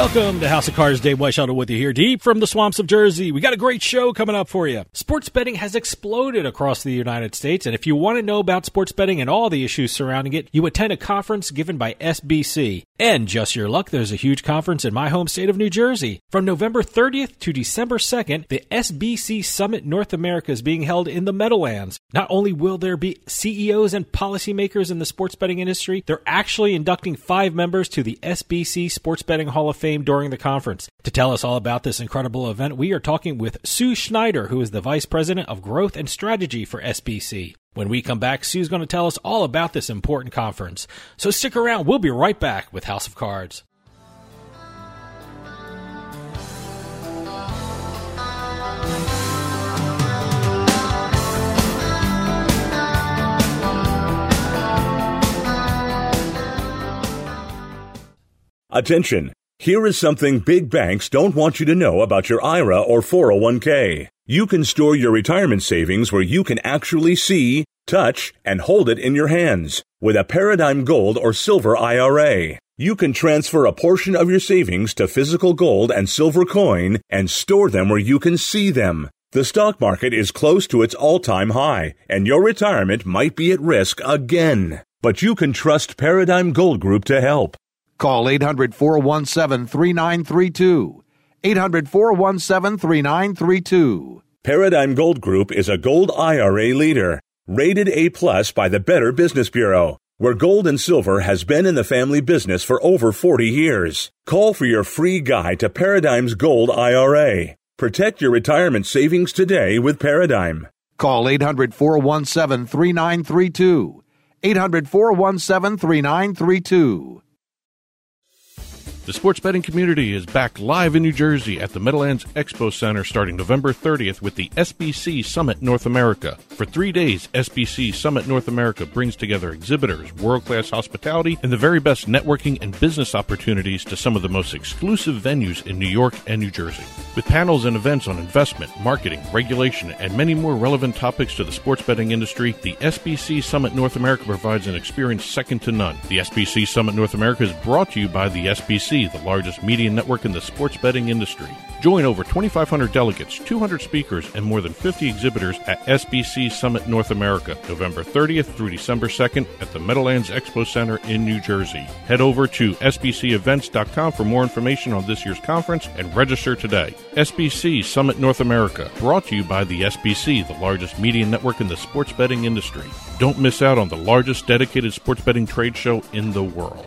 Welcome to House of Cards. Dave Weishaupt with you here, deep from the swamps of Jersey. We got a great show coming up for you. Sports betting has exploded across the United States, and if you want to know about sports betting and all the issues surrounding it, you attend a conference given by SBC. And just your luck, there's a huge conference in my home state of New Jersey. From November 30th to December 2nd, the SBC Summit North America is being held in the Meadowlands. Not only will there be CEOs and policymakers in the sports betting industry, they're actually inducting five members to the SBC Sports Betting Hall of Fame during the conference. To tell us all about this incredible event, we are talking with Sue Schneider, who is the Vice President of Growth and Strategy for SBC. When we come back, Sue's going to tell us all about this important conference. So stick around. We'll be right back with House of Cards. Attention! Here is something big banks don't want you to know about your IRA or 401k. You can store your retirement savings where you can actually see, touch, and hold it in your hands. With a Paradigm Gold or Silver IRA, you can transfer a portion of your savings to physical gold and silver coin and store them where you can see them. The stock market is close to its all time high, and your retirement might be at risk again. But you can trust Paradigm Gold Group to help. Call 800 417 3932. 800 417 3932. Paradigm Gold Group is a gold IRA leader, rated A plus by the Better Business Bureau, where gold and silver has been in the family business for over 40 years. Call for your free guide to Paradigm's Gold IRA. Protect your retirement savings today with Paradigm. Call 800 417 3932. 800 417 3932. The sports betting community is back live in New Jersey at the Meadowlands Expo Center starting November 30th with the SBC Summit North America. For three days, SBC Summit North America brings together exhibitors, world class hospitality, and the very best networking and business opportunities to some of the most exclusive venues in New York and New Jersey. With panels and events on investment, marketing, regulation, and many more relevant topics to the sports betting industry, the SBC Summit North America provides an experience second to none. The SBC Summit North America is brought to you by the The largest media network in the sports betting industry. Join over 2,500 delegates, 200 speakers, and more than 50 exhibitors at SBC Summit North America, November 30th through December 2nd at the Meadowlands Expo Center in New Jersey. Head over to sbcevents.com for more information on this year's conference and register today. SBC Summit North America, brought to you by the SBC, the largest media network in the sports betting industry. Don't miss out on the largest dedicated sports betting trade show in the world.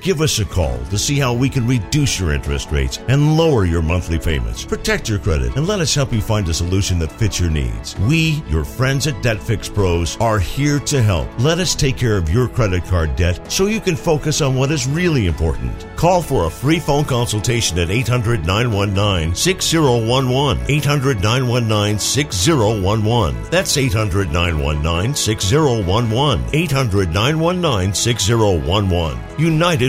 Give us a call to see how we can reduce your interest rates and lower your monthly payments. Protect your credit and let us help you find a solution that fits your needs. We, your friends at Debt Fix Pros, are here to help. Let us take care of your credit card debt so you can focus on what is really important. Call for a free phone consultation at 800 919 6011. 800 919 6011. That's 800 919 6011. 800 919 6011. United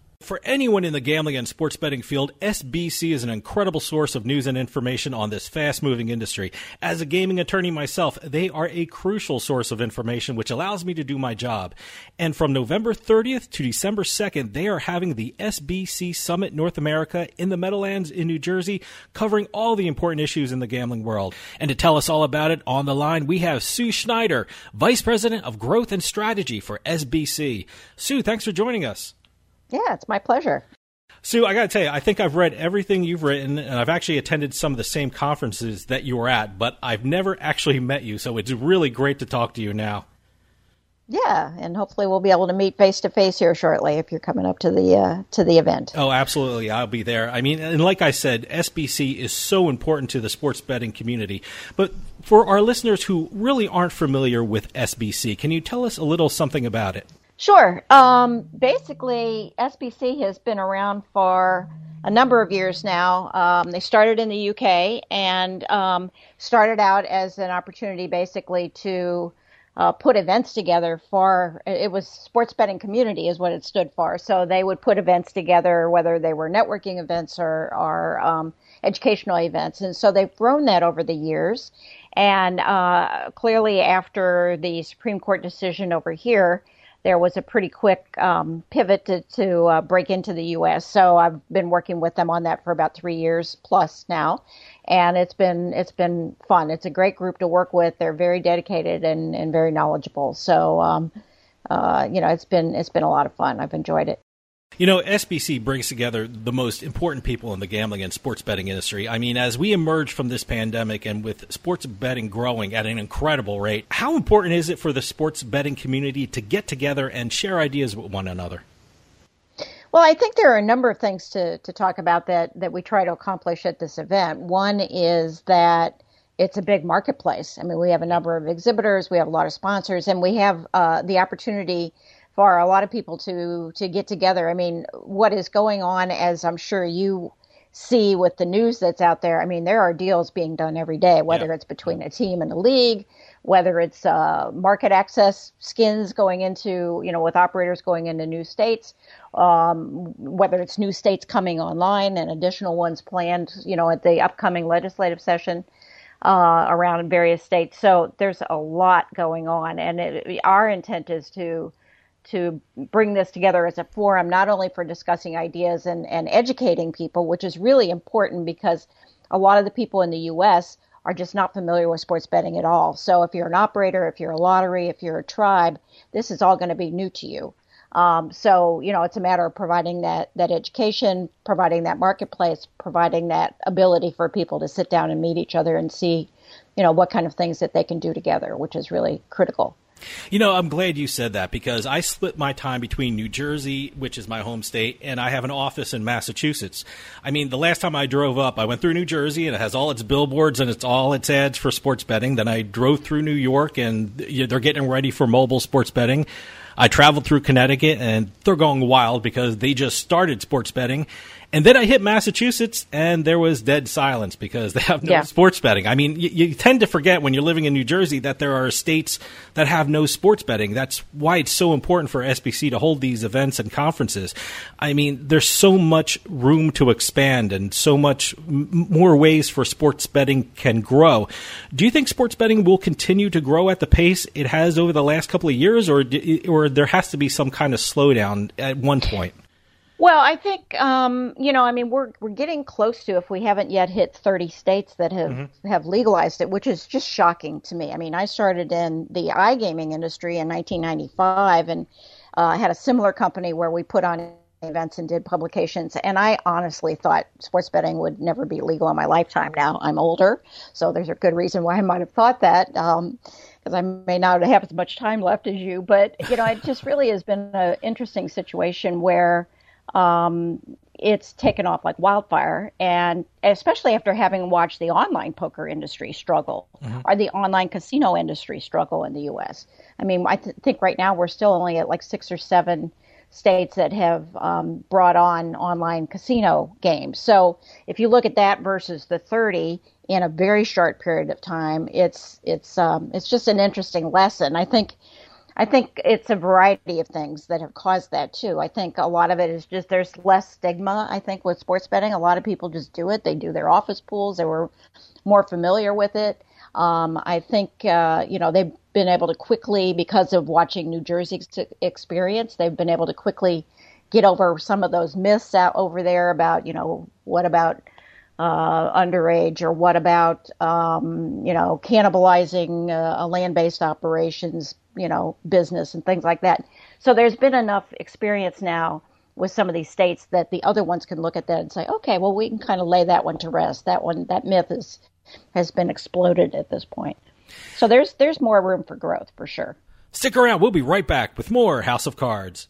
For anyone in the gambling and sports betting field, SBC is an incredible source of news and information on this fast moving industry. As a gaming attorney myself, they are a crucial source of information which allows me to do my job. And from November 30th to December 2nd, they are having the SBC Summit North America in the Meadowlands in New Jersey, covering all the important issues in the gambling world. And to tell us all about it on the line, we have Sue Schneider, Vice President of Growth and Strategy for SBC. Sue, thanks for joining us. Yeah, it's my pleasure. Sue, I got to tell you, I think I've read everything you've written, and I've actually attended some of the same conferences that you were at, but I've never actually met you, so it's really great to talk to you now. Yeah, and hopefully we'll be able to meet face to face here shortly if you're coming up to the uh, to the event. Oh, absolutely, I'll be there. I mean, and like I said, SBC is so important to the sports betting community. But for our listeners who really aren't familiar with SBC, can you tell us a little something about it? Sure. Um, basically, SBC has been around for a number of years now. Um, they started in the UK and um, started out as an opportunity basically to uh, put events together for it was sports betting community is what it stood for. So they would put events together, whether they were networking events or, or um, educational events, and so they've grown that over the years. And uh, clearly, after the Supreme Court decision over here there was a pretty quick um, pivot to, to uh, break into the U.S. So I've been working with them on that for about three years plus now, and it's been it's been fun. It's a great group to work with. They're very dedicated and, and very knowledgeable. So um, uh, you know, it's been it's been a lot of fun. I've enjoyed it. You know, SBC brings together the most important people in the gambling and sports betting industry. I mean, as we emerge from this pandemic and with sports betting growing at an incredible rate, how important is it for the sports betting community to get together and share ideas with one another? Well, I think there are a number of things to, to talk about that, that we try to accomplish at this event. One is that it's a big marketplace. I mean, we have a number of exhibitors, we have a lot of sponsors, and we have uh, the opportunity for a lot of people to to get together. I mean, what is going on, as I'm sure you see with the news that's out there. I mean, there are deals being done every day, whether yeah. it's between a team and a league, whether it's uh, market access skins going into, you know, with operators going into new states, um, whether it's new states coming online and additional ones planned, you know, at the upcoming legislative session. Uh, around various states, so there's a lot going on, and it, our intent is to to bring this together as a forum, not only for discussing ideas and, and educating people, which is really important because a lot of the people in the U.S. are just not familiar with sports betting at all. So if you're an operator, if you're a lottery, if you're a tribe, this is all going to be new to you. Um, so you know, it's a matter of providing that that education, providing that marketplace, providing that ability for people to sit down and meet each other and see, you know, what kind of things that they can do together, which is really critical. You know, I'm glad you said that because I split my time between New Jersey, which is my home state, and I have an office in Massachusetts. I mean, the last time I drove up, I went through New Jersey and it has all its billboards and it's all its ads for sports betting. Then I drove through New York and they're getting ready for mobile sports betting. I traveled through Connecticut and they're going wild because they just started sports betting and then I hit Massachusetts, and there was dead silence because they have no yeah. sports betting. I mean, you, you, tend to forget when you're living in New Jersey that there are states that have no sports betting. That's why it's so important for SBC to hold these events and conferences. I mean, there's so much room to expand and so much m- more ways for sports betting can grow. Do you think sports betting will continue to grow at the pace it has over the last couple of years, or or there has to be some kind of slowdown at one point? Well, I think um, you know, I mean, we're we're getting close to if we haven't yet hit 30 states that have mm-hmm. have legalized it, which is just shocking to me. I mean, I started in the iGaming industry in 1995 and uh, had a similar company where we put on events and did publications. And I honestly thought sports betting would never be legal in my lifetime. Now I'm older, so there's a good reason why I might have thought that. Um, because I may not have as much time left as you, but you know, it just really has been an interesting situation where um, it's taken off like wildfire, and especially after having watched the online poker industry struggle mm-hmm. or the online casino industry struggle in the U.S. I mean, I th- think right now we're still only at like six or seven states that have um, brought on online casino games. So if you look at that versus the 30 in a very short period of time, it's it's um, it's just an interesting lesson. I think I think it's a variety of things that have caused that too. I think a lot of it is just there's less stigma. I think with sports betting, a lot of people just do it. They do their office pools. They were more familiar with it. Um, I think uh, you know they've been able to quickly, because of watching New Jersey's experience, they've been able to quickly get over some of those myths out over there about you know what about uh, underage or what about um, you know cannibalizing uh, a land-based operations you know business and things like that. So there's been enough experience now with some of these states that the other ones can look at that and say, okay, well we can kind of lay that one to rest. That one, that myth is has been exploded at this point. So there's there's more room for growth for sure. Stick around. We'll be right back with more House of Cards.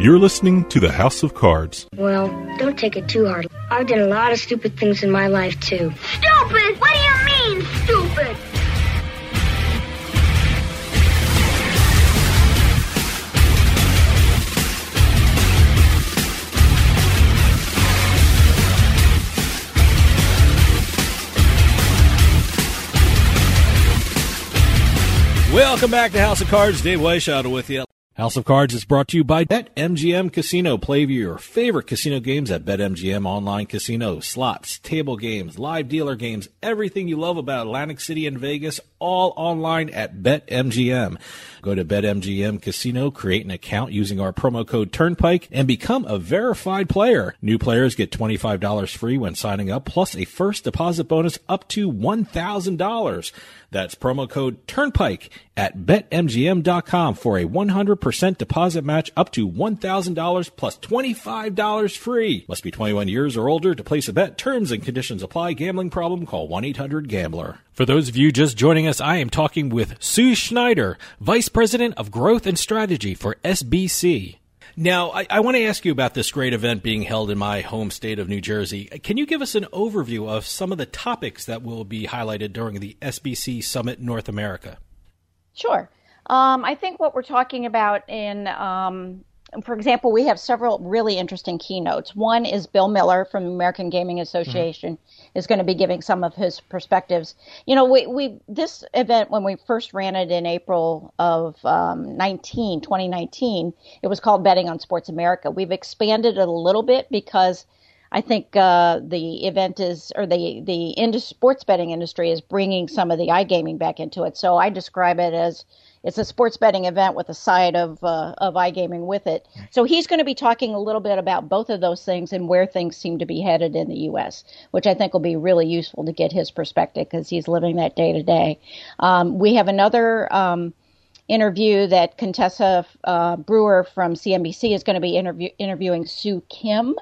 You're listening to the House of Cards. Well, don't take it too hard. I've done a lot of stupid things in my life, too. Stupid? What do you mean, stupid? Welcome back to House of Cards. Dave Weishaupt with you. House of Cards is brought to you by BetMGM Casino. Play your favorite casino games at BetMGM Online Casino. Slots, table games, live dealer games, everything you love about Atlantic City and Vegas, all online at BetMGM. Go to BetMGM Casino, create an account using our promo code Turnpike, and become a verified player. New players get $25 free when signing up, plus a first deposit bonus up to $1,000. That's promo code Turnpike at betmgm.com for a 100% deposit match up to $1,000 plus $25 free. Must be 21 years or older to place a bet. Terms and conditions apply. Gambling problem? Call 1-800-GAMBLER. For those of you just joining us, I am talking with Sue Schneider, Vice President of Growth and Strategy for SBC. Now, I, I want to ask you about this great event being held in my home state of New Jersey. Can you give us an overview of some of the topics that will be highlighted during the SBC Summit North America? Sure. Um, I think what we're talking about in um, for example, we have several really interesting keynotes. One is Bill Miller from American Gaming Association mm-hmm. is going to be giving some of his perspectives. You know, we, we this event when we first ran it in April of um, 19, 2019, it was called Betting on Sports America. We've expanded it a little bit because I think uh, the event is, or the the indus- sports betting industry is bringing some of the iGaming back into it. So I describe it as it's a sports betting event with a side of uh, of iGaming with it. So he's going to be talking a little bit about both of those things and where things seem to be headed in the U.S., which I think will be really useful to get his perspective because he's living that day to day. Um, we have another. Um, interview that Contessa uh, Brewer from CNBC is going to be interview- interviewing Soo Kim,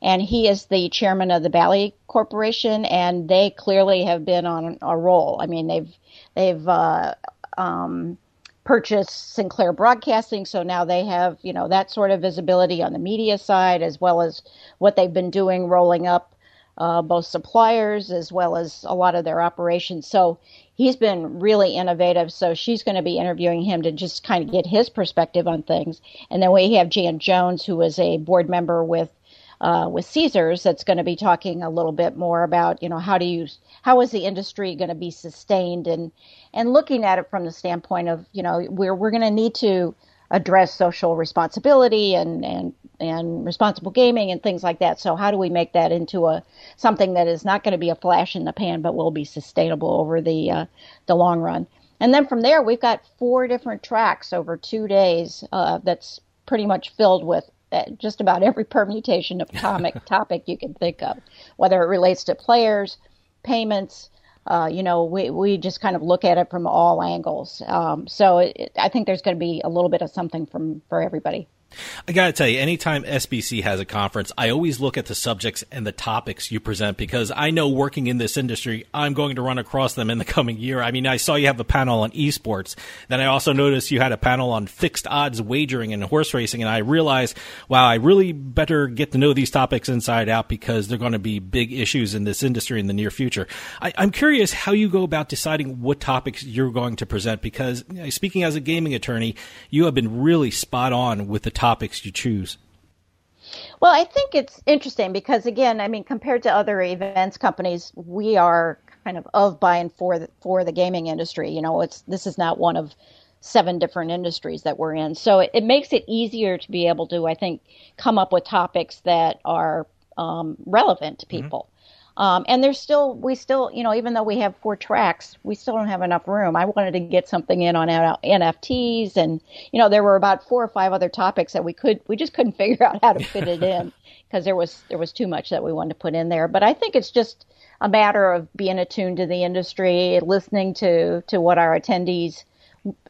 and he is the chairman of the Bally Corporation, and they clearly have been on a roll. I mean, they've they've uh, um, purchased Sinclair Broadcasting, so now they have you know that sort of visibility on the media side as well as what they've been doing, rolling up uh, both suppliers as well as a lot of their operations. So he's been really innovative. So she's going to be interviewing him to just kind of get his perspective on things. And then we have Jan Jones, who is a board member with uh, with Caesars, that's going to be talking a little bit more about you know how do you how is the industry going to be sustained and and looking at it from the standpoint of you know we're we're going to need to address social responsibility and and and responsible gaming and things like that. So how do we make that into a something that is not going to be a flash in the pan, but will be sustainable over the uh, the long run? And then from there, we've got four different tracks over two days. Uh, that's pretty much filled with uh, just about every permutation of comic topic you can think of, whether it relates to players, payments, uh, you know, we, we just kind of look at it from all angles. Um, so it, I think there's going to be a little bit of something from for everybody. I got to tell you, anytime SBC has a conference, I always look at the subjects and the topics you present because I know working in this industry, I'm going to run across them in the coming year. I mean, I saw you have a panel on esports. Then I also noticed you had a panel on fixed odds wagering and horse racing. And I realized, wow, I really better get to know these topics inside out because they're going to be big issues in this industry in the near future. I, am curious how you go about deciding what topics you're going to present because you know, speaking as a gaming attorney, you have been really spot on with the topics you choose? Well, I think it's interesting because again, I mean, compared to other events companies, we are kind of of by and for the, for the gaming industry. You know, it's this is not one of seven different industries that we're in, so it, it makes it easier to be able to, I think, come up with topics that are um, relevant to mm-hmm. people. Mm-hmm. Um, and there's still, we still, you know, even though we have four tracks, we still don't have enough room. I wanted to get something in on NFTs, and you know, there were about four or five other topics that we could, we just couldn't figure out how to fit it in because there was there was too much that we wanted to put in there. But I think it's just a matter of being attuned to the industry, listening to to what our attendees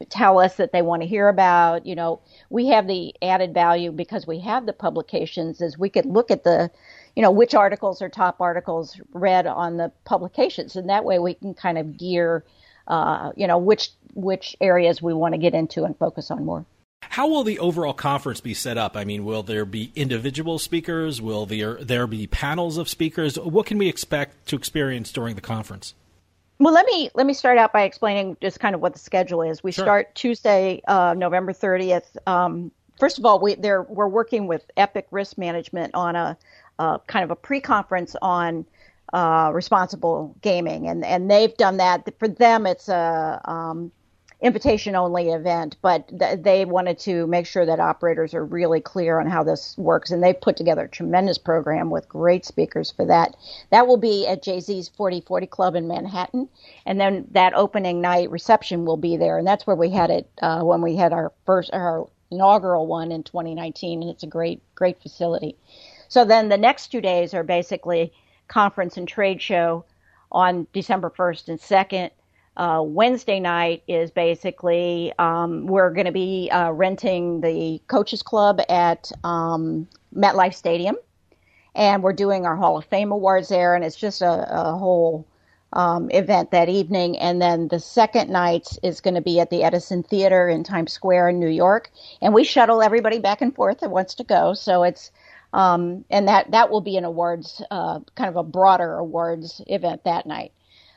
tell us that they want to hear about. You know, we have the added value because we have the publications, is we could look at the you know which articles are top articles read on the publications, and that way we can kind of gear, uh, you know, which which areas we want to get into and focus on more. How will the overall conference be set up? I mean, will there be individual speakers? Will there there be panels of speakers? What can we expect to experience during the conference? Well, let me let me start out by explaining just kind of what the schedule is. We sure. start Tuesday, uh, November thirtieth. Um, first of all, we there we're working with Epic Risk Management on a uh, kind of a pre-conference on uh, responsible gaming, and and they've done that. For them, it's a um, invitation-only event, but th- they wanted to make sure that operators are really clear on how this works, and they've put together a tremendous program with great speakers for that. That will be at Jay Z's 4040 Club in Manhattan, and then that opening night reception will be there, and that's where we had it uh, when we had our first our inaugural one in 2019, and it's a great great facility. So then the next two days are basically conference and trade show on December 1st and 2nd. Uh, Wednesday night is basically um, we're going to be uh, renting the coaches club at um, MetLife Stadium, and we're doing our Hall of Fame awards there, and it's just a, a whole um, event that evening. And then the second night is going to be at the Edison Theater in Times Square in New York. And we shuttle everybody back and forth that wants to go. So it's, um, and that, that will be an awards, uh, kind of a broader awards event that night.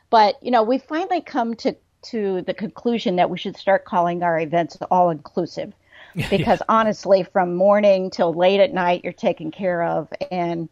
But, you know, we finally come to, to the conclusion that we should start calling our events all inclusive. Because yeah. honestly, from morning till late at night, you're taken care of. And,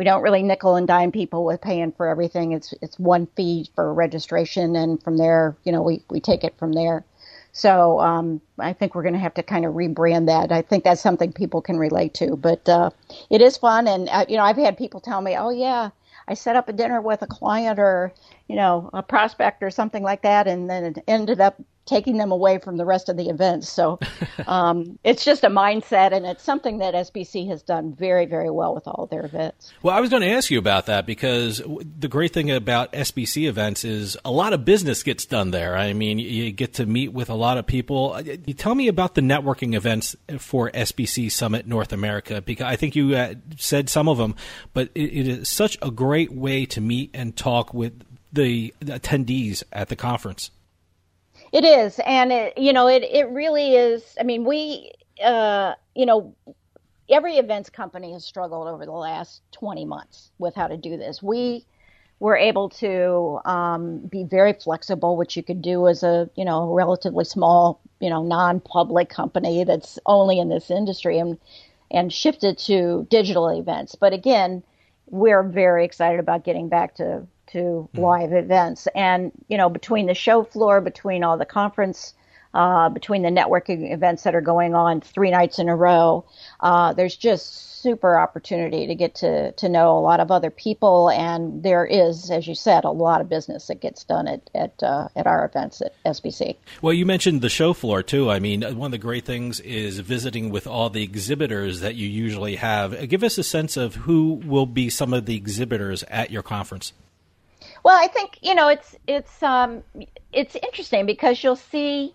we don't really nickel and dime people with paying for everything. It's it's one fee for registration, and from there, you know, we we take it from there. So um, I think we're going to have to kind of rebrand that. I think that's something people can relate to. But uh, it is fun, and uh, you know, I've had people tell me, "Oh yeah, I set up a dinner with a client or you know a prospect or something like that, and then it ended up taking them away from the rest of the events. So um, it's just a mindset, and it's something that SBC has done very, very well with all their events. Well, I was going to ask you about that because the great thing about SBC events is a lot of business gets done there. I mean, you get to meet with a lot of people. Uh, you tell me about the networking events for SBC Summit North America because I think you uh, said some of them, but it is such a great way to meet and talk with the attendees at the conference. It is, and it you know it it really is. I mean, we uh, you know every events company has struggled over the last 20 months with how to do this. We were able to um, be very flexible, which you could do as a you know relatively small you know non-public company that's only in this industry and and shifted to digital events. But again, we're very excited about getting back to to mm. live events. And, you know, between the show floor, between all the conference, uh, between the networking events that are going on three nights in a row, uh, there's just super opportunity to get to, to know a lot of other people. And there is, as you said, a lot of business that gets done at, at, uh, at our events at SBC. Well, you mentioned the show floor too. I mean, one of the great things is visiting with all the exhibitors that you usually have. Give us a sense of who will be some of the exhibitors at your conference. Well, I think you know it's it's um, it's interesting because you'll see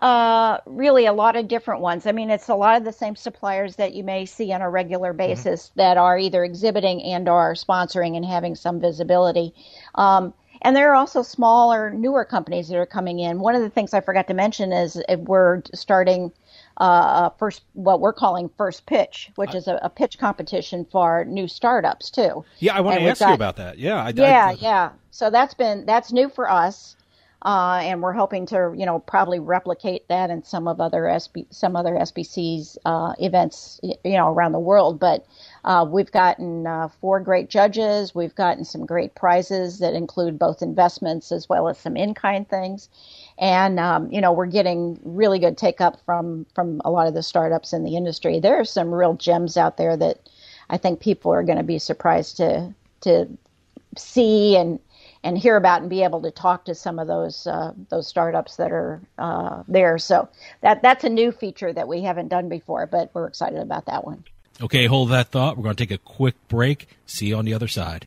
uh, really a lot of different ones. I mean, it's a lot of the same suppliers that you may see on a regular mm-hmm. basis mm-hmm. that are either exhibiting and are sponsoring and having some visibility. Um, and there are also smaller, newer companies that are coming in. One of the things I forgot to mention is we're starting uh, first what we're calling first pitch, which is a, a, pitch competition for new startups too. Yeah, I want and to ask got, you about that. Yeah, I, yeah, I, yeah. So that's been that's new for us, uh, and we're hoping to you know probably replicate that in some of other SB, some other SBC's uh, events you know around the world. But uh, we've gotten uh, four great judges. We've gotten some great prizes that include both investments as well as some in kind things and um, you know we're getting really good take up from from a lot of the startups in the industry. There are some real gems out there that I think people are going to be surprised to to see and and hear about and be able to talk to some of those uh, those startups that are uh, there. So that that's a new feature that we haven't done before, but we're excited about that one. Okay, hold that thought. We're going to take a quick break. See you on the other side.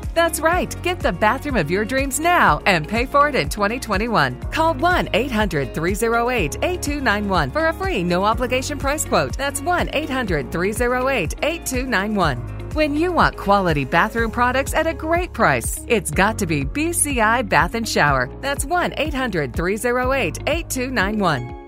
That's right. Get the bathroom of your dreams now and pay for it in 2021. Call 1 800 308 8291 for a free no obligation price quote. That's 1 800 308 8291. When you want quality bathroom products at a great price, it's got to be BCI Bath and Shower. That's 1 800 308 8291.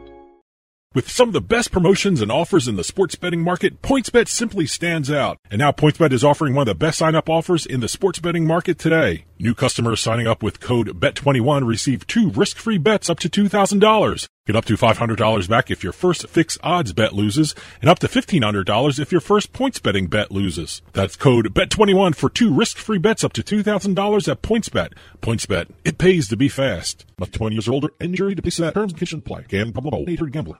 With some of the best promotions and offers in the sports betting market, PointsBet simply stands out. And now PointsBet is offering one of the best sign-up offers in the sports betting market today. New customers signing up with code BET21 receive two risk-free bets up to $2,000. Get up to $500 back if your first fixed odds bet loses, and up to $1,500 if your first points betting bet loses. That's code BET21 for two risk-free bets up to $2,000 at PointsBet. PointsBet. It pays to be fast. Must 20 years older. Injury to place that terms and conditions apply. Gambling problem. 800 gambler.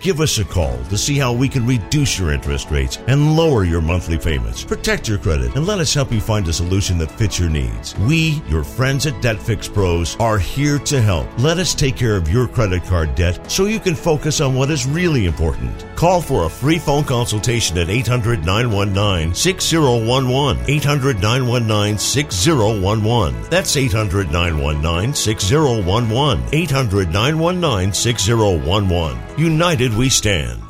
Give us a call to see how we can reduce your interest rates and lower your monthly payments. Protect your credit and let us help you find a solution that fits your needs. We, your friends at Debt Fix Pros, are here to help. Let us take care of your credit card debt so you can focus on what is really important. Call for a free phone consultation at 800 919 6011. 800 919 6011. That's 800 919 6011. 800 919 6011. United we stand.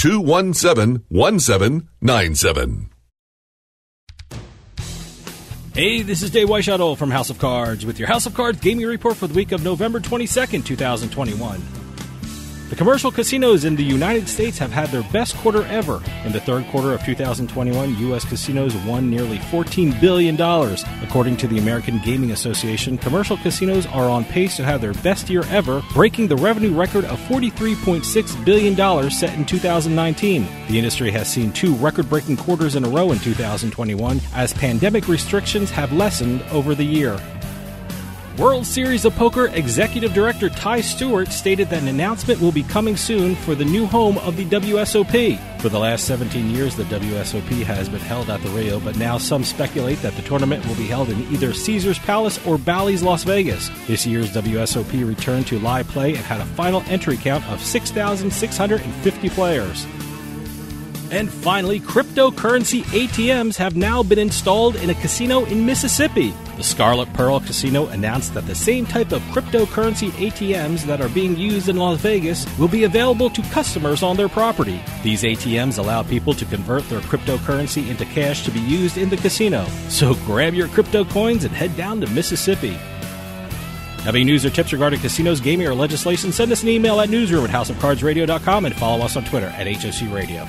217 1797. Hey, this is Dave Weishaupt from House of Cards with your House of Cards gaming report for the week of November 22nd, 2021. The commercial casinos in the United States have had their best quarter ever. In the third quarter of 2021, U.S. casinos won nearly $14 billion. According to the American Gaming Association, commercial casinos are on pace to have their best year ever, breaking the revenue record of $43.6 billion set in 2019. The industry has seen two record breaking quarters in a row in 2021 as pandemic restrictions have lessened over the year. World Series of Poker Executive Director Ty Stewart stated that an announcement will be coming soon for the new home of the WSOP. For the last 17 years, the WSOP has been held at the Rio, but now some speculate that the tournament will be held in either Caesars Palace or Bally's Las Vegas. This year's WSOP returned to live play and had a final entry count of 6,650 players. And finally, cryptocurrency ATMs have now been installed in a casino in Mississippi. The Scarlet Pearl Casino announced that the same type of cryptocurrency ATMs that are being used in Las Vegas will be available to customers on their property. These ATMs allow people to convert their cryptocurrency into cash to be used in the casino. So grab your crypto coins and head down to Mississippi. Having news or tips regarding casinos, gaming, or legislation, send us an email at newsroom at houseofcardsradio.com and follow us on Twitter at HOC Radio.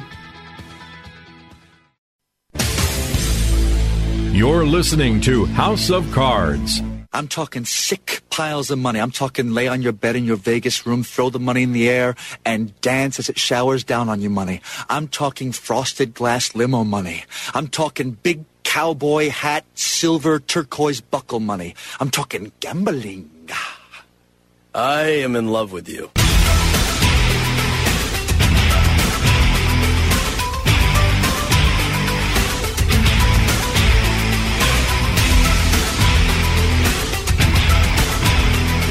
You're listening to House of Cards. I'm talking sick piles of money. I'm talking lay on your bed in your Vegas room, throw the money in the air, and dance as it showers down on you money. I'm talking frosted glass limo money. I'm talking big cowboy hat, silver turquoise buckle money. I'm talking gambling. I am in love with you.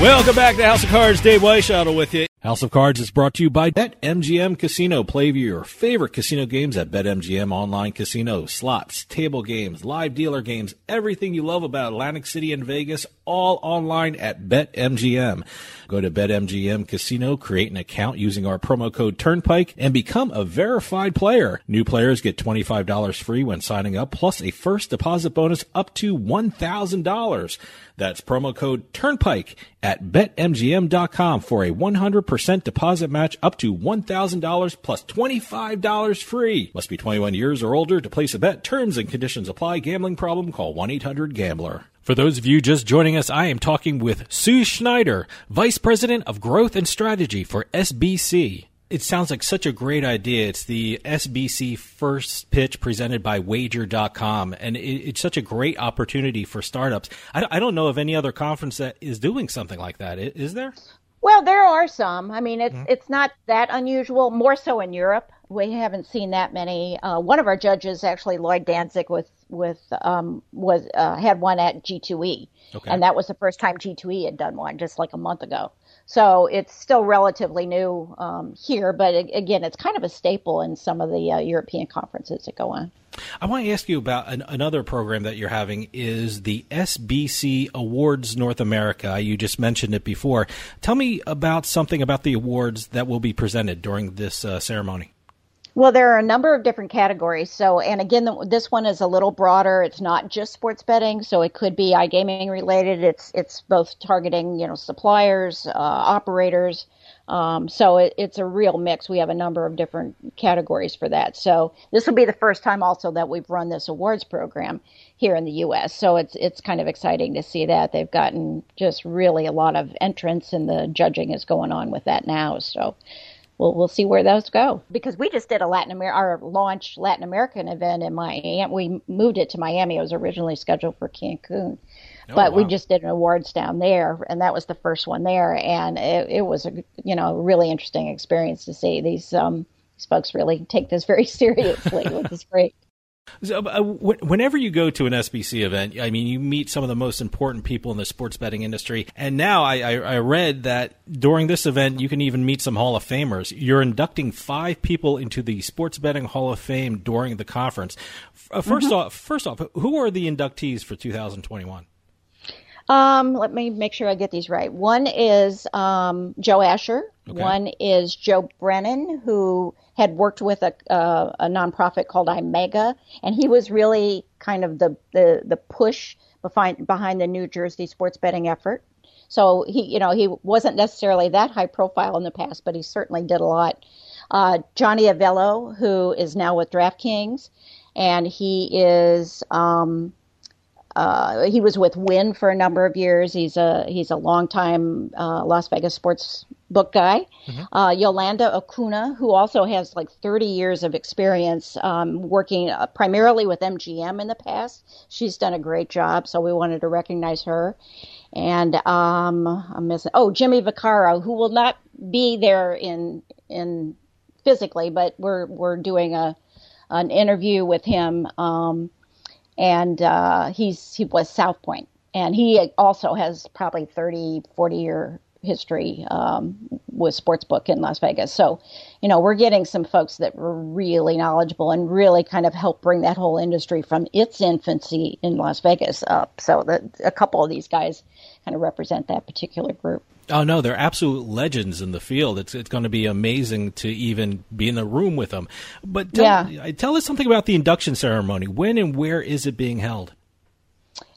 Welcome back to House of Cards. Dave Weishaupt with you. House of Cards is brought to you by BetMGM Casino. Play your favorite casino games at BetMGM Online Casino. Slots, table games, live dealer games, everything you love about Atlantic City and Vegas, all online at BetMGM. Go to BetMGM Casino, create an account using our promo code Turnpike, and become a verified player. New players get $25 free when signing up, plus a first deposit bonus up to $1,000. That's promo code Turnpike at BetMGM.com for a 100% deposit match up to $1,000 plus $25 free. Must be 21 years or older to place a bet. Terms and conditions apply. Gambling problem? Call 1-800-GAMBLER. For those of you just joining us, I am talking with Sue Schneider, Vice President of Growth and Strategy for SBC. It sounds like such a great idea. It's the SBC first pitch presented by Wager.com, and it's such a great opportunity for startups. I don't know of any other conference that is doing something like that. Is there? Well, there are some. I mean, it's mm-hmm. it's not that unusual. More so in Europe, we haven't seen that many. Uh, one of our judges, actually Lloyd Danzig, with with um, was uh, had one at G2E, okay. and that was the first time G2E had done one, just like a month ago. So it's still relatively new um, here, but again, it's kind of a staple in some of the uh, European conferences that go on. I want to ask you about an, another program that you're having is the SBC Awards North America. You just mentioned it before. Tell me about something about the awards that will be presented during this uh, ceremony. Well, there are a number of different categories. So, and again, this one is a little broader. It's not just sports betting, so it could be iGaming related. It's it's both targeting you know suppliers, uh, operators. Um, so it, it's a real mix. We have a number of different categories for that. So this will be the first time also that we've run this awards program here in the U.S. So it's it's kind of exciting to see that they've gotten just really a lot of entrance, and the judging is going on with that now. So we'll we'll see where those go because we just did a Latin America our launch Latin American event in Miami. We moved it to Miami. It was originally scheduled for Cancun. Oh, but wow. we just did an awards down there, and that was the first one there, and it, it was a you know really interesting experience to see these um, these folks really take this very seriously, which is great. So, uh, whenever you go to an SBC event, I mean, you meet some of the most important people in the sports betting industry. And now I, I, I, read that during this event, you can even meet some Hall of Famers. You're inducting five people into the Sports Betting Hall of Fame during the conference. Uh, 1st mm-hmm. off, first off, who are the inductees for 2021? Um, let me make sure I get these right. One is um, Joe Asher. Okay. One is Joe Brennan, who had worked with a, uh, a nonprofit called IMEGA, and he was really kind of the, the, the push behind, behind the New Jersey sports betting effort. So he, you know, he wasn't necessarily that high profile in the past, but he certainly did a lot. Uh, Johnny Avello, who is now with DraftKings, and he is um, uh, he was with Wynn for a number of years. He's a he's a longtime uh, Las Vegas sports book guy. Mm-hmm. Uh, Yolanda Acuna, who also has like 30 years of experience um, working uh, primarily with MGM in the past. She's done a great job, so we wanted to recognize her. And um, I'm missing. Oh, Jimmy Vaccaro, who will not be there in in physically, but we're we're doing a an interview with him. Um, and uh, he's he was South Point, and he also has probably 30, 40 year history um, with sportsbook in Las Vegas. So, you know, we're getting some folks that were really knowledgeable and really kind of help bring that whole industry from its infancy in Las Vegas up. So that a couple of these guys kind of represent that particular group. Oh no, they're absolute legends in the field. It's it's going to be amazing to even be in the room with them. But tell, yeah. tell us something about the induction ceremony. When and where is it being held?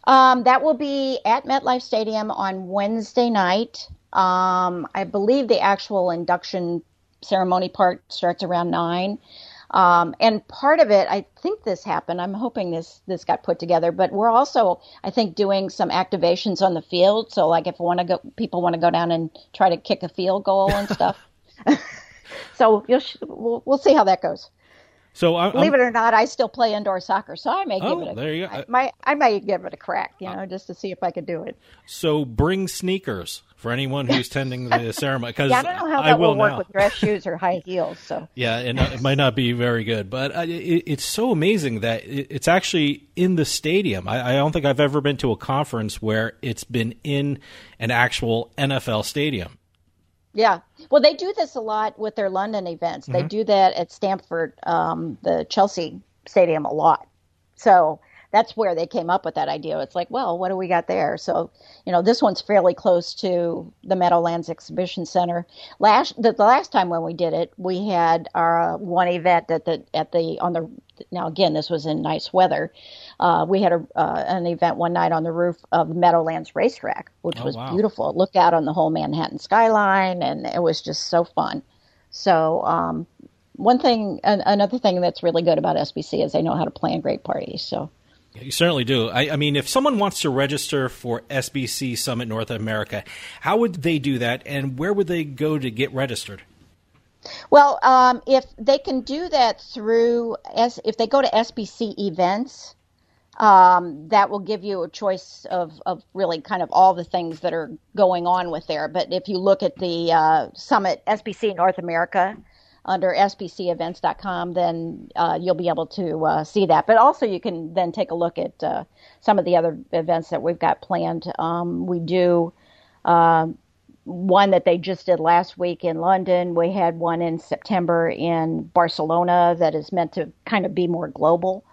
Um, that will be at MetLife Stadium on Wednesday night. Um, I believe the actual induction ceremony part starts around nine. Um, and part of it, I think this happened. I'm hoping this this got put together. But we're also, I think, doing some activations on the field. So, like, if want to go, people want to go down and try to kick a field goal and stuff. so we'll, we'll see how that goes. So I, believe I'm, it or not, I still play indoor soccer, so I may oh, give it. A, there you go. I, might, I might give it a crack, you know, just to see if I could do it. So bring sneakers for anyone who's tending the ceremony. Because yeah, I don't know how that will, will work with dress shoes or high heels. So yeah, it, it might not be very good, but uh, it, it's so amazing that it, it's actually in the stadium. I, I don't think I've ever been to a conference where it's been in an actual NFL stadium. Yeah. Well, they do this a lot with their London events. Mm-hmm. They do that at Stamford, um, the Chelsea Stadium, a lot. So that's where they came up with that idea. It's like, well, what do we got there? So, you know, this one's fairly close to the Meadowlands Exhibition Center. Last the, the last time when we did it, we had our uh, one event at the at the on the now again this was in nice weather. Uh, we had a, uh, an event one night on the roof of Meadowlands Racetrack, which oh, was wow. beautiful. It looked out on the whole Manhattan skyline, and it was just so fun. So, um, one thing, an, another thing that's really good about SBC is they know how to plan great parties. So. You certainly do. I, I, mean, if someone wants to register for SBC Summit North America, how would they do that, and where would they go to get registered? Well, um, if they can do that through, S, if they go to SBC events, um, that will give you a choice of, of really kind of all the things that are going on with there. But if you look at the uh, Summit SBC North America, under sbcevents.com, then uh, you'll be able to uh, see that. But also, you can then take a look at uh, some of the other events that we've got planned. Um, we do um, one that they just did last week in London. We had one in September in Barcelona that is meant to kind of be more global.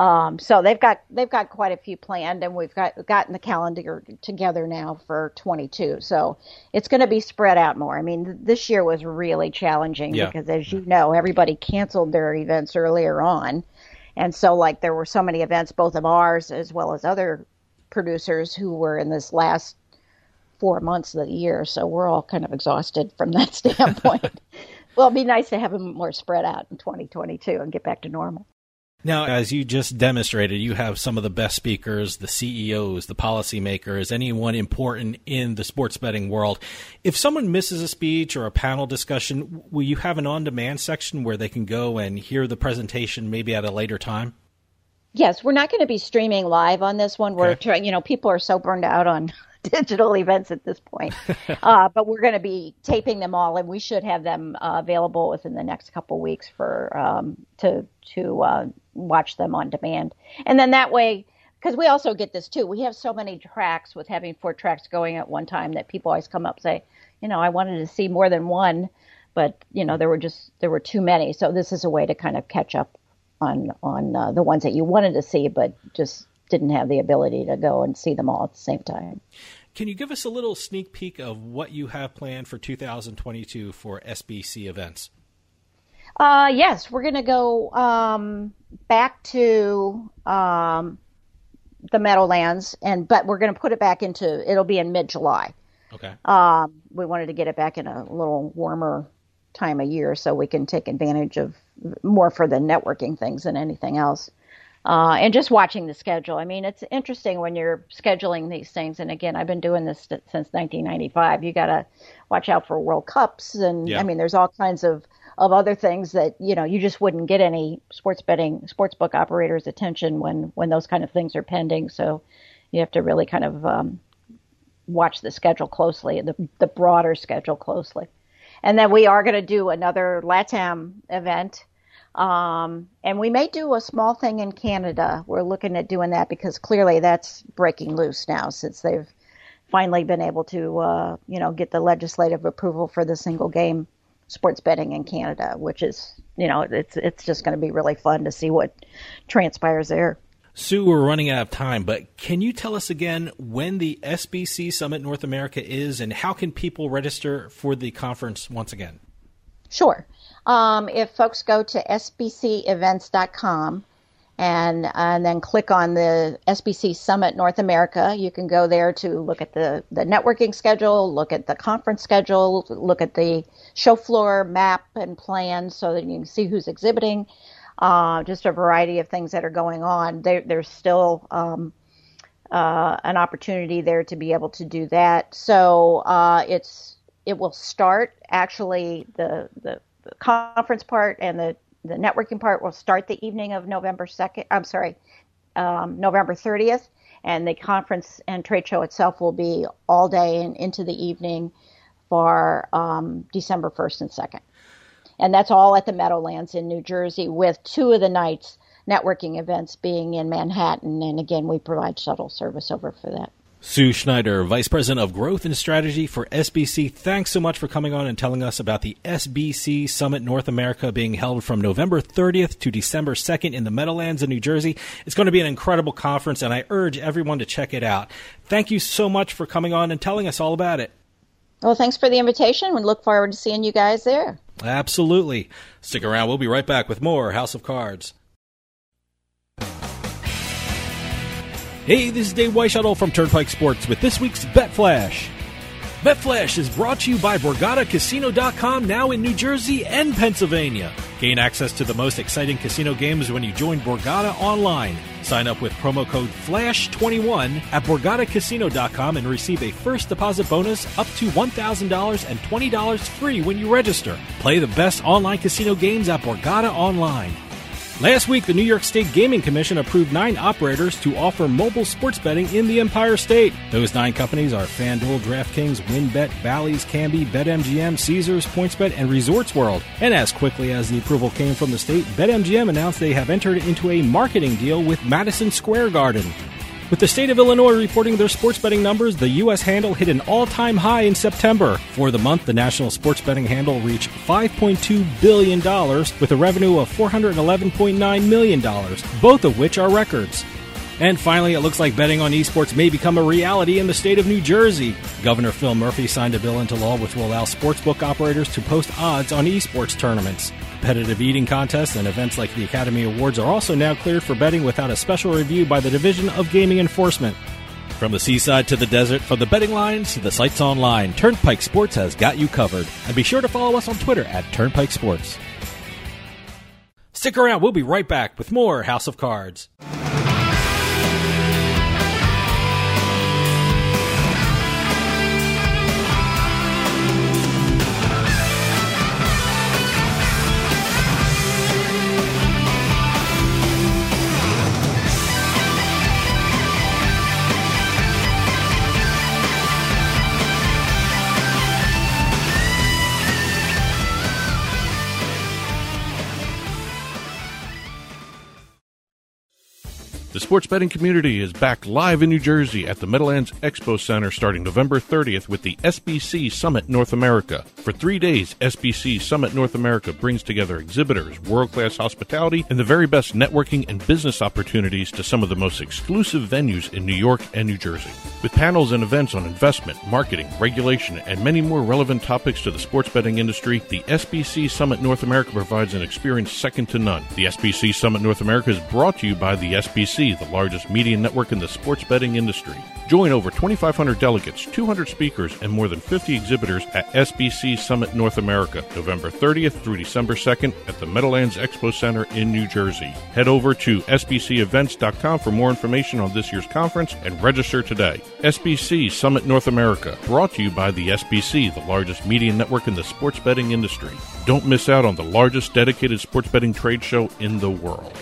Um, so they've got they've got quite a few planned, and we've got gotten the calendar together now for 22. So it's going to be spread out more. I mean, this year was really challenging yeah. because, as you know, everybody canceled their events earlier on, and so like there were so many events, both of ours as well as other producers who were in this last four months of the year. So we're all kind of exhausted from that standpoint. well, it'd be nice to have them more spread out in 2022 and get back to normal. Now, as you just demonstrated, you have some of the best speakers, the CEOs, the policymakers, anyone important in the sports betting world. If someone misses a speech or a panel discussion, will you have an on demand section where they can go and hear the presentation maybe at a later time? Yes, we're not going to be streaming live on this one. We're okay. trying, you know, people are so burned out on digital events at this point. uh, but we're going to be taping them all, and we should have them uh, available within the next couple weeks for um, to to uh, watch them on demand. And then that way, because we also get this too, we have so many tracks with having four tracks going at one time that people always come up and say, you know, I wanted to see more than one, but you know, there were just there were too many. So this is a way to kind of catch up on on uh, the ones that you wanted to see, but just didn't have the ability to go and see them all at the same time. Can you give us a little sneak peek of what you have planned for 2022 for SBC events? Uh, yes, we're going to go um, back to um, the Meadowlands, and but we're going to put it back into. It'll be in mid July. Okay. Um, we wanted to get it back in a little warmer time of year so we can take advantage of more for the networking things than anything else. Uh, and just watching the schedule. I mean, it's interesting when you're scheduling these things. And again, I've been doing this since 1995. You got to watch out for World Cups, and yeah. I mean, there's all kinds of of other things that you know you just wouldn't get any sports betting sports book operators attention when when those kind of things are pending. So you have to really kind of um, watch the schedule closely, the the broader schedule closely. And then we are going to do another LATAM event um, and we may do a small thing in Canada. We're looking at doing that because clearly that's breaking loose now since they've finally been able to, uh, you know, get the legislative approval for the single game sports betting in Canada, which is, you know, it's it's just going to be really fun to see what transpires there. Sue, we're running out of time, but can you tell us again when the SBC Summit North America is and how can people register for the conference once again? Sure. Um, if folks go to sbcevents.com and and then click on the SBC Summit North America, you can go there to look at the the networking schedule, look at the conference schedule, look at the show floor map and plan, so that you can see who's exhibiting. Uh, just a variety of things that are going on. There, there's still um, uh, an opportunity there to be able to do that. So uh, it's it will start actually the, the conference part and the the networking part will start the evening of November 2nd. I'm sorry, um, November 30th, and the conference and trade show itself will be all day and into the evening for um, December 1st and 2nd. And that's all at the Meadowlands in New Jersey, with two of the nights networking events being in Manhattan. And again, we provide shuttle service over for that. Sue Schneider, Vice President of Growth and Strategy for SBC, thanks so much for coming on and telling us about the SBC Summit North America being held from November 30th to December 2nd in the Meadowlands in New Jersey. It's going to be an incredible conference, and I urge everyone to check it out. Thank you so much for coming on and telling us all about it. Well, thanks for the invitation. We look forward to seeing you guys there. Absolutely. Stick around. We'll be right back with more House of Cards. Hey, this is Dave Weishaupt from Turnpike Sports with this week's Bet Flash. Bet Flash is brought to you by BorgataCasino.com now in New Jersey and Pennsylvania. Gain access to the most exciting casino games when you join Borgata online. Sign up with promo code FLASH21 at BorgataCasino.com and receive a first deposit bonus up to $1,000 and $20 free when you register. Play the best online casino games at Borgata Online. Last week, the New York State Gaming Commission approved nine operators to offer mobile sports betting in the Empire State. Those nine companies are FanDuel, DraftKings, WynnBet, Bally's, Kambi, BetMGM, Caesars, PointsBet, and Resorts World. And as quickly as the approval came from the state, BetMGM announced they have entered into a marketing deal with Madison Square Garden. With the state of Illinois reporting their sports betting numbers, the U.S. handle hit an all time high in September. For the month, the national sports betting handle reached $5.2 billion with a revenue of $411.9 million, both of which are records. And finally, it looks like betting on esports may become a reality in the state of New Jersey. Governor Phil Murphy signed a bill into law which will allow sportsbook operators to post odds on esports tournaments. Competitive eating contests and events like the Academy Awards are also now cleared for betting without a special review by the Division of Gaming Enforcement. From the seaside to the desert, from the betting lines to the sites online, Turnpike Sports has got you covered. And be sure to follow us on Twitter at Turnpike Sports. Stick around, we'll be right back with more House of Cards. The sports betting community is back live in New Jersey at the Meadowlands Expo Center starting November 30th with the SBC Summit North America. For three days, SBC Summit North America brings together exhibitors, world class hospitality, and the very best networking and business opportunities to some of the most exclusive venues in New York and New Jersey. With panels and events on investment, marketing, regulation, and many more relevant topics to the sports betting industry, the SBC Summit North America provides an experience second to none. The SBC Summit North America is brought to you by the SBC the largest media network in the sports betting industry. Join over 2,500 delegates, 200 speakers, and more than 50 exhibitors at SBC Summit North America, November 30th through December 2nd at the Meadowlands Expo Center in New Jersey. Head over to sbcevents.com for more information on this year's conference and register today. SBC Summit North America, brought to you by the SBC, the largest media network in the sports betting industry. Don't miss out on the largest dedicated sports betting trade show in the world.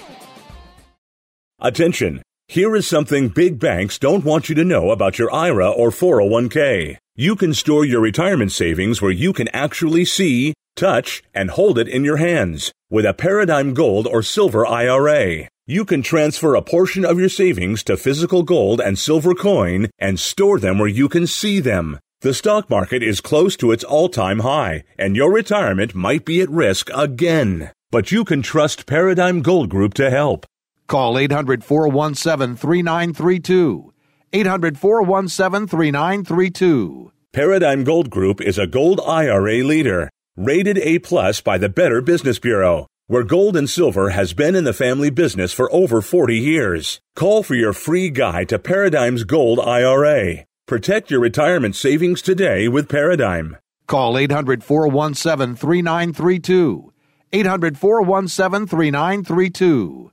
Attention! Here is something big banks don't want you to know about your IRA or 401k. You can store your retirement savings where you can actually see, touch, and hold it in your hands. With a Paradigm Gold or Silver IRA, you can transfer a portion of your savings to physical gold and silver coin and store them where you can see them. The stock market is close to its all time high, and your retirement might be at risk again. But you can trust Paradigm Gold Group to help. Call 800 417 3932. 800 417 3932. Paradigm Gold Group is a gold IRA leader, rated A plus by the Better Business Bureau, where gold and silver has been in the family business for over 40 years. Call for your free guide to Paradigm's Gold IRA. Protect your retirement savings today with Paradigm. Call 800 417 3932. 800 417 3932.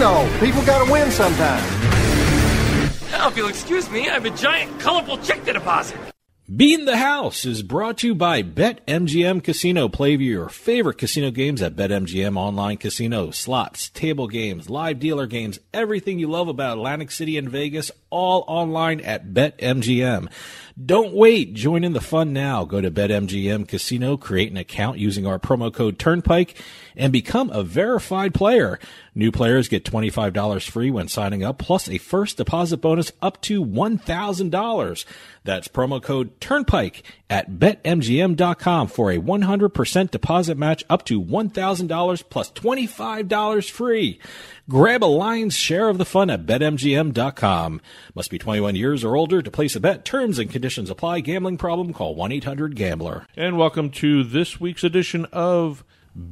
casino. People gotta win sometime. Now, if you'll excuse me, I have a giant, colorful check to deposit. Beat the House is brought to you by BetMGM Casino. Play your favorite casino games at BetMGM Online Casino. Slots, table games, live dealer games, everything you love about Atlantic City and Vegas, all online at BetMGM. Don't wait. Join in the fun now. Go to BetMGM Casino, create an account using our promo code Turnpike, and become a verified player. New players get $25 free when signing up, plus a first deposit bonus up to $1,000. That's promo code Turnpike at BetMGM.com for a 100% deposit match up to $1,000 plus $25 free. Grab a lion's share of the fun at BetMGM.com. Must be 21 years or older to place a bet. Terms and conditions apply. Gambling problem? Call 1-800-GAMBLER. And welcome to this week's edition of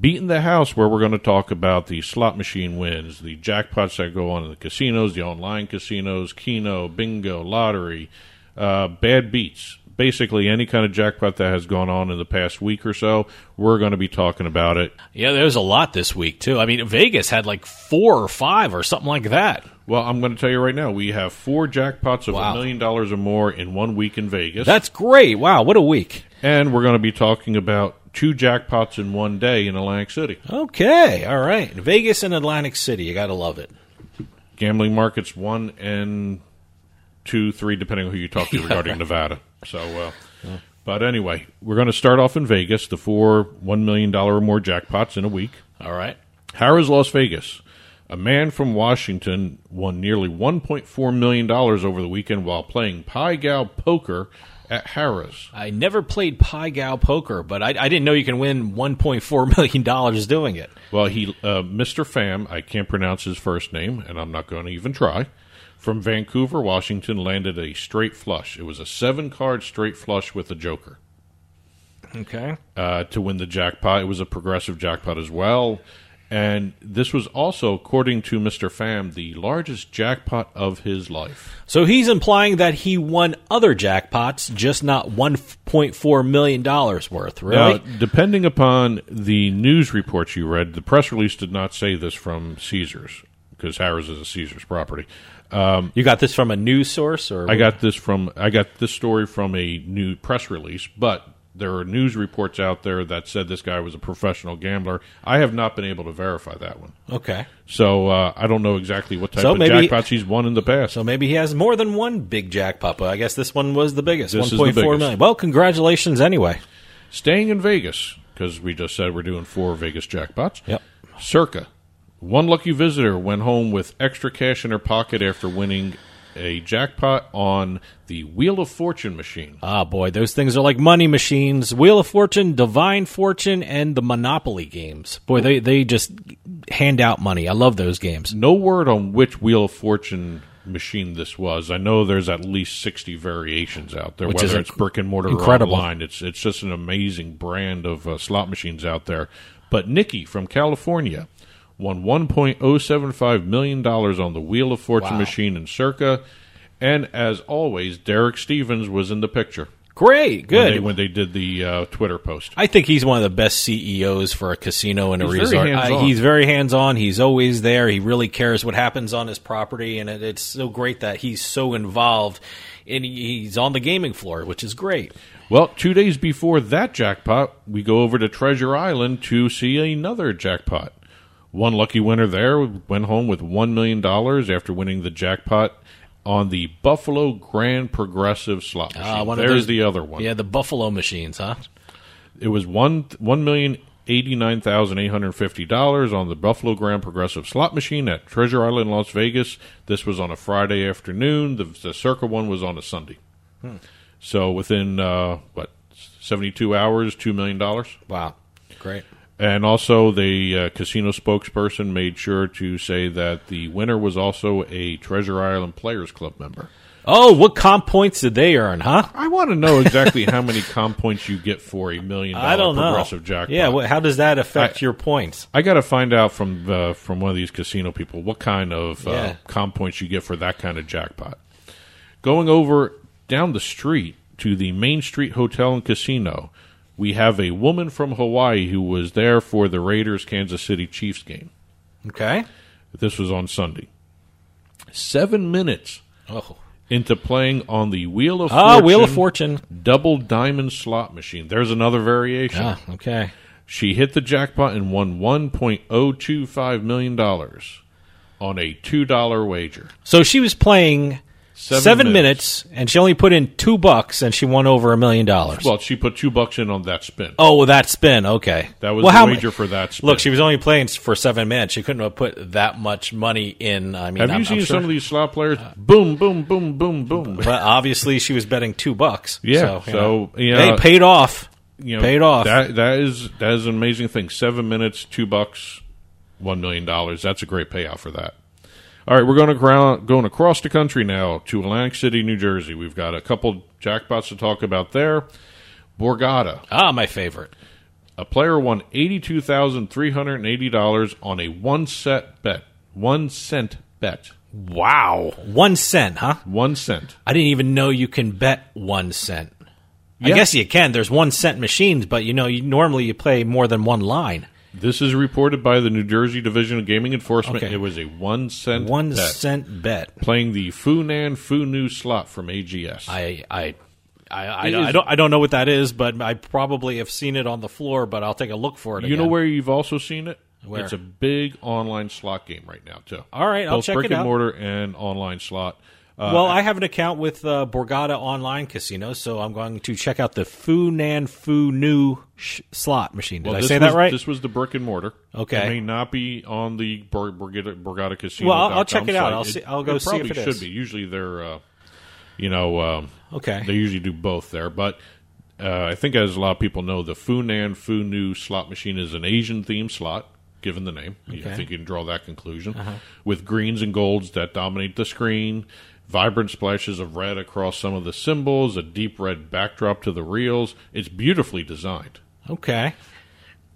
Beating the House, where we're going to talk about the slot machine wins, the jackpots that go on in the casinos, the online casinos, Keno, bingo, lottery, uh, bad beats. Basically, any kind of jackpot that has gone on in the past week or so, we're going to be talking about it. Yeah, there's a lot this week, too. I mean, Vegas had like four or five or something like that. Well, I'm going to tell you right now, we have four jackpots of a Wow. million dollars or more in one week in Vegas. That's great. Wow, what a week. And we're going to be talking about two jackpots in one day in Atlantic City. Okay, all right. Vegas and Atlantic City. You got to love it. Gambling markets one and two, three, depending on who you talk to Yeah, regarding right. Nevada. So, uh, but anyway, we're going to start off in Vegas, the four $1 million or more jackpots in a week. All right. Harrah's Las Vegas. A man from Washington won nearly $1.4 million over the weekend while playing Pai Gow poker at Harrah's. I never played Pai Gow poker, but I, I didn't know you can win 1.4 million dollars doing it. Well, he, uh, Mr. Pham, I can't pronounce his first name, and I'm not going to even try. From Vancouver, Washington, landed a straight flush. It was a seven card straight flush with a joker. Okay. Uh, to win the jackpot, it was a progressive jackpot as well. And this was also, according to Mr. Pham, the largest jackpot of his life. So he's implying that he won other jackpots, just not 1.4 million dollars worth, really? Now, depending upon the news reports you read, the press release did not say this from Caesars because Harrah's is a Caesars property. Um, you got this from a news source, or I got this from I got this story from a new press release, but there are news reports out there that said this guy was a professional gambler. I have not been able to verify that one. Okay. So uh, I don't know exactly what type So of maybe- jackpots he's won in the past. So maybe he has more than one big jackpot, but I guess this one was the biggest, This is the 1.4 biggest. million. Well, congratulations anyway. Staying in Vegas, because we just said we're doing four Vegas jackpots. Yep. Circa. One lucky visitor went home with extra cash in her pocket after winning a jackpot on the Wheel of Fortune machine. Ah, boy, those things are like money machines. Wheel of Fortune, Divine Fortune, and the Monopoly games. Boy, they, they just hand out money. I love those games. No word on which Wheel of Fortune machine this was. I know there's at least 60 variations out there, Which whether it's brick and mortar incredible. or online. It's, it's just an amazing brand of uh, slot machines out there. But Nikki from California won $1.075 million on the Wheel of Fortune Wow. machine in Circa. And as always, Derek Stevens was in the picture. Great, good. When they, when they did the uh, Twitter post. I think he's one of the best CEOs for a casino and a He's very resort. he's very hands on. He's always there. He really cares what happens on his property, and it, it's so great that he's so involved. And he- he's on the gaming floor, which is great. Well, two days before that jackpot, we go over to Treasure Island to see another jackpot. One lucky winner there went home with $1 million after winning the jackpot on the Buffalo Grand Progressive slot machine. Uh, one There's those, the other one. Yeah, the Buffalo machines, huh? It was one one million eighty nine thousand eight hundred fifty dollars on the Buffalo Grand Progressive slot machine at Treasure Island, Las Vegas. This was on a Friday afternoon. The, the Circa one was on a Sunday. Hmm. So within uh, what seventy two hours, two million dollars. Wow, great. And also, the uh, casino spokesperson made sure to say that the winner was also a Treasure Island Players Club member. Oh, what comp points did they earn, huh? I want to know exactly how many comp points you get for a million I dollar don't know. progressive jackpot. Yeah, what, how does that affect I- your points? I got to find out from uh, from one of these casino people what kind of uh, Yeah. comp points you get for that kind of jackpot. Going over down the street to the Main Street Hotel and Casino, we have a woman from Hawaii who was there for the Raiders Kansas City Chiefs game. Okay. This was on Sunday. Seven minutes Oh. into playing on the Wheel of Ah, Fortune, Wheel of Fortune. double diamond slot machine. There's another variation. Ah, okay. She hit the jackpot and won $1.025 million on a $2 wager. So she was playing Seven seven, minutes. minutes. and she only put in two bucks, and she won over a million dollars. Well, she put two bucks in on that spin. Oh, well, that spin. Okay, That was well, the how wager for that spin. Look, she was only playing for seven minutes. She couldn't have put that much money in. I mean, Have I'm, you seen sure- some of these slot players? boom, boom, boom, boom, boom. But obviously, she was betting two bucks. Yeah, so, you so, know. you know, hey, paid off. You know, paid off. That that is that is an amazing thing. Seven minutes, two bucks, one million dollars. That's a great payout for that. All right, we're going to ground, going across the country now to Atlantic City, New Jersey. We've got a couple jackpots to talk about there. Borgata. Ah, my favorite. A player won eighty-two thousand three hundred and eighty dollars on a one set bet. One cent bet. Wow, one cent, huh? One cent. I didn't even know you can bet one cent. I guess you can. There's one cent machines, but you know, you, normally you play more than one line. This is reported by the New Jersey Division of Gaming Enforcement. Okay. It was a one cent One bet. cent bet. playing the Fu Nan Fu Nu slot from AGS. I I I, I, don't- I don't I don't know what that is, but I probably have seen it on the floor. But I'll take a look for it. You know where you've also seen it? Where? It's a big online slot game right now too. All right, I'll Both check brick it and mortar and online slot. Uh, well, I have an account with uh, Borgata Online Casino, so I'm going to check out the Fu Nan Fu Nu sh- slot machine. Did well, I say was, that right? This was the brick and mortar. Okay. it may not be on the Bor- Borgata, Borgata Casino. Well, I'll- I'll check it out. I'll see- I'll go it see if it should is. be. Usually they're uh, You know, um, Okay. They usually do both there, but uh, I think as a lot of people know, the Fu Nan Fu Nu slot machine is an Asian themed slot. Given the name, Okay. think you can draw that conclusion Uh-huh. with greens and golds that dominate the screen. Vibrant splashes of red across some of the symbols, a deep red backdrop to the reels. It's beautifully designed. Okay.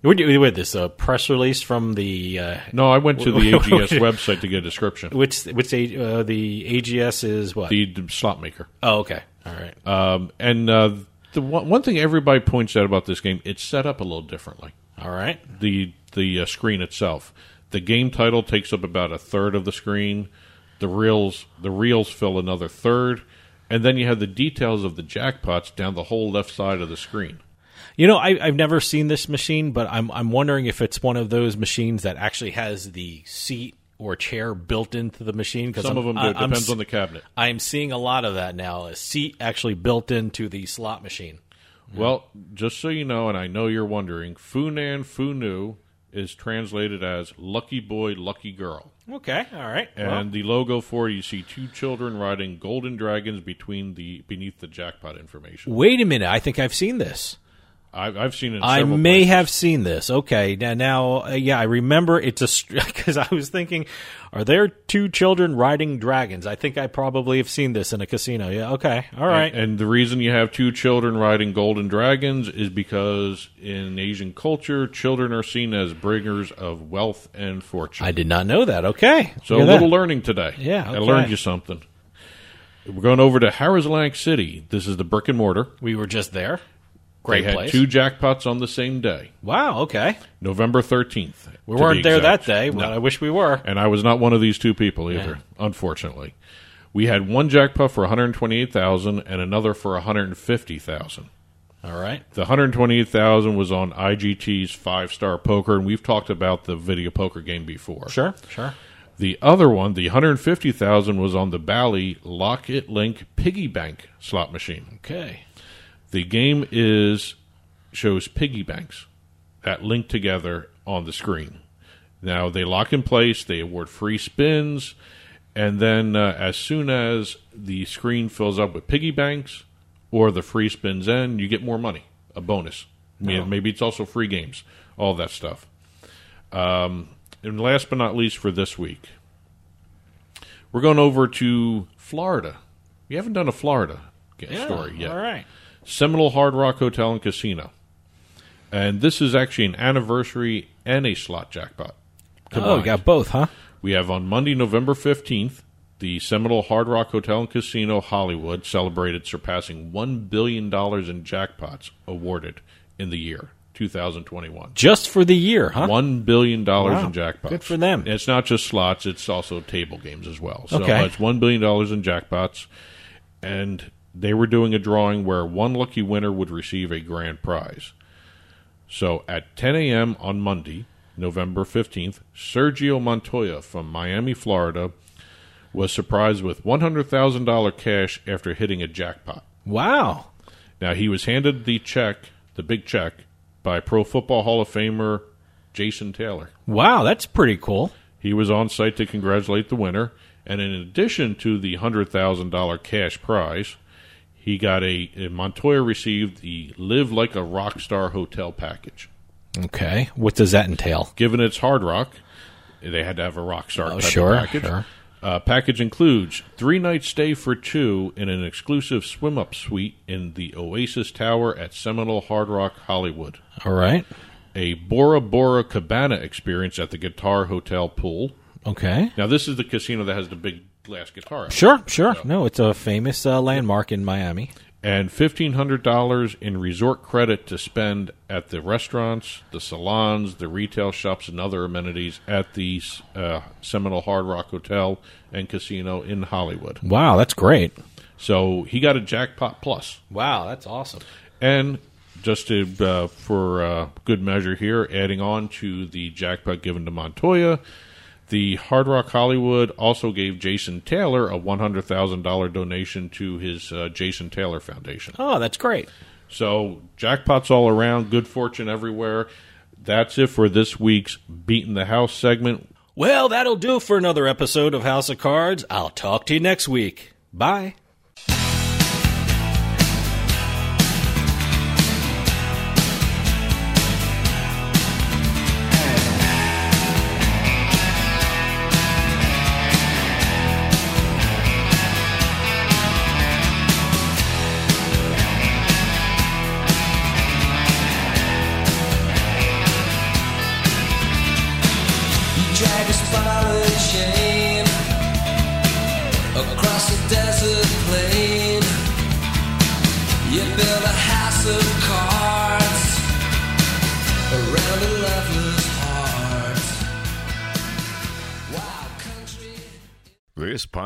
What do you with this? A press release from the? Uh, No, I went to the AGS website to get a description. Which which A- uh, the AGS is what? The slot maker. Oh, okay. All right. Um, and uh, the one, one thing everybody points out about this game, it's set up a little differently. All right. The the uh, screen itself, the game title takes up about a third of the screen. The reels the reels fill another third, and then you have the details of the jackpots down the whole left side of the screen. You know, I, I've never seen this machine, but I'm I'm wondering if it's one of those machines that actually has the seat or chair built into the machine. Because some of them do. It depends on the cabinet. I'm seeing a lot of that now. A seat actually built into the slot machine. Mm-hmm. Well, just so you know, and I know you're wondering, Fu Nan Fu Nu is translated as "lucky boy, lucky girl." Okay. All right. And Well, the logo for it, you see two children riding golden dragons between the beneath the jackpot information. wait a minute. I think I've seen this. I've, I've seen it. I may places. have seen this. Okay, now, now uh, yeah, I remember it's a because I was thinking, are there two children riding dragons? I think I probably have seen this in a casino. Yeah. Okay. All right. And, and the reason you have two children riding golden dragons is because in Asian culture, children are seen as bringers of wealth and fortune. I did not know that. Okay. So a at little that. learning today. Yeah, I learned you something. We're going over to Harrah's Atlantic City. This is the brick and mortar. We were just there. Great they had place. two jackpots on the same day. Wow. Okay. November 13th. We weren't there exact. that day, but I wish we were. And I was not one of these two people either, unfortunately. We had one jackpot for 128,000 and another for 150,000. All right. The 128,000 was on IGT's 5-star poker and we've talked about the video poker game before. Sure. Sure. The other one, the 150,000 was on the Bally Lock It Link piggy bank slot machine. Okay. The game is shows piggy banks that link together on the screen. Now they lock in place. They award free spins, and then uh, as soon as the screen fills up with piggy banks or the free spins end, you get more money, a bonus. Maybe- Oh. Maybe it's also free games, all that stuff. Um, and last but not least for this week, we're going over to Florida. We haven't done a Florida Yeah, story yet. all right. Seminole Hard Rock Hotel and Casino. And this is actually an anniversary and a slot jackpot. Oh, we got both, huh? We have on Monday, November 15th, the Seminole Hard Rock Hotel and Casino Hollywood celebrated surpassing $1 billion in jackpots awarded in the year 2021. Just for the year, huh? $1 billion Wow. in jackpots. Good for them. And it's not just slots, it's also table games as well. So Okay. it's $1 billion in jackpots. And they were doing a drawing where one lucky winner would receive a grand prize. So at 10 a.m. on Monday, November 15th, Sergio Montoya from Miami, Florida, was surprised with $100,000 cash after hitting a jackpot. Wow. Now, he was handed the check, the big check, by Pro Football Hall of Famer Jason Taylor. Wow, that's pretty cool. He was on site to congratulate the winner, and in addition to the $100,000 cash prize, he got a, Montoya received the Live Like a Rock Star hotel package. Okay. What does that entail? Given it's Hard Rock, they had to have a rock star Oh, type sure, of package. sure. Uh, package includes three night stay for two in an exclusive swim up suite in the Oasis Tower at Seminole Hard Rock Hollywood. All right. A Bora Bora Cabana experience at the Guitar Hotel pool. Okay. Now this is the casino that has the big glass guitar. out. Sure, sure. No, it's a famous uh, landmark in Miami. and fifteen hundred dollars in resort credit to spend at the restaurants, the salons, the retail shops, and other amenities at the uh, Seminole Hard Rock Hotel and Casino in Hollywood. Wow, that's great. So he got a jackpot plus, Wow, that's awesome. and just to uh, for uh, good measure here, adding on to the jackpot given to Montoya. The Hard Rock Hollywood also gave Jason Taylor a one hundred thousand dollar donation to his uh, Jason Taylor Foundation. Oh, that's great. So jackpots all around, good fortune everywhere. That's it for this week's Beating the House segment. Well, that'll do for another episode of House of Cards. I'll talk to you next week. Bye.